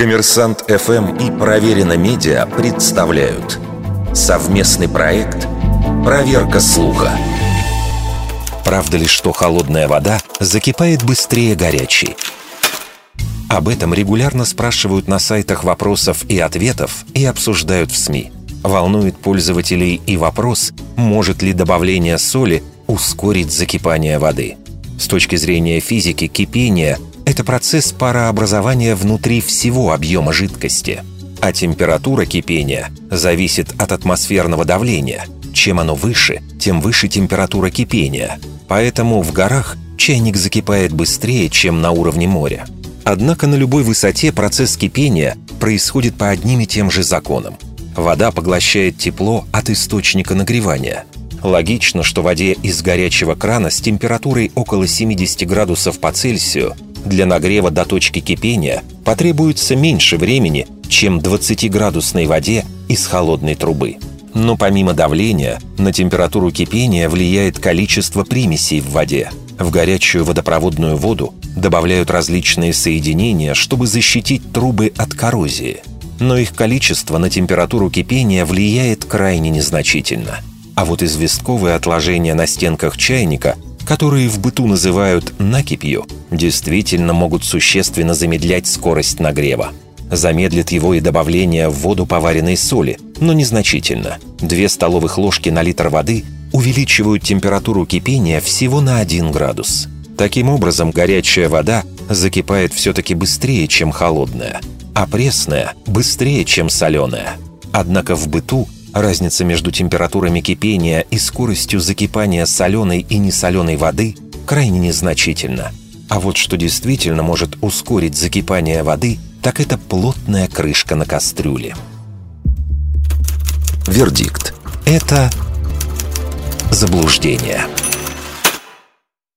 Коммерсант ФМ и Проверено Медиа представляют совместный проект «Проверка слуха». Правда ли, что холодная вода закипает быстрее горячей? Об этом регулярно спрашивают на сайтах вопросов и ответов и обсуждают в СМИ. Волнует пользователей и вопрос, может ли добавление соли ускорить закипание воды. С точки зрения физики, кипение – это процесс парообразования внутри всего объема жидкости. А температура кипения зависит от атмосферного давления. Чем оно выше, тем выше температура кипения. Поэтому в горах чайник закипает быстрее, чем на уровне моря. Однако на любой высоте процесс кипения происходит по одним и тем же законам. Вода поглощает тепло от источника нагревания – Логично, что воде из горячего крана с температурой около 70 градусов по Цельсию для нагрева до точки кипения потребуется меньше времени, чем 20-градусной воде из холодной трубы. Но помимо давления, на температуру кипения влияет количество примесей в воде. В горячую водопроводную воду добавляют различные соединения, чтобы защитить трубы от коррозии. Но их количество на температуру кипения влияет крайне незначительно – а вот известковые отложения на стенках чайника, которые в быту называют накипью, действительно могут существенно замедлять скорость нагрева. Замедлит его и добавление в воду поваренной соли, но незначительно. Две столовых ложки на литр воды увеличивают температуру кипения всего на 1 градус. Таким образом, горячая вода закипает все-таки быстрее, чем холодная, а пресная – быстрее, чем соленая. Однако в быту Разница между температурами кипения и скоростью закипания соленой и несоленой воды крайне незначительна. А вот что действительно может ускорить закипание воды, так это плотная крышка на кастрюле. Вердикт. Это заблуждение.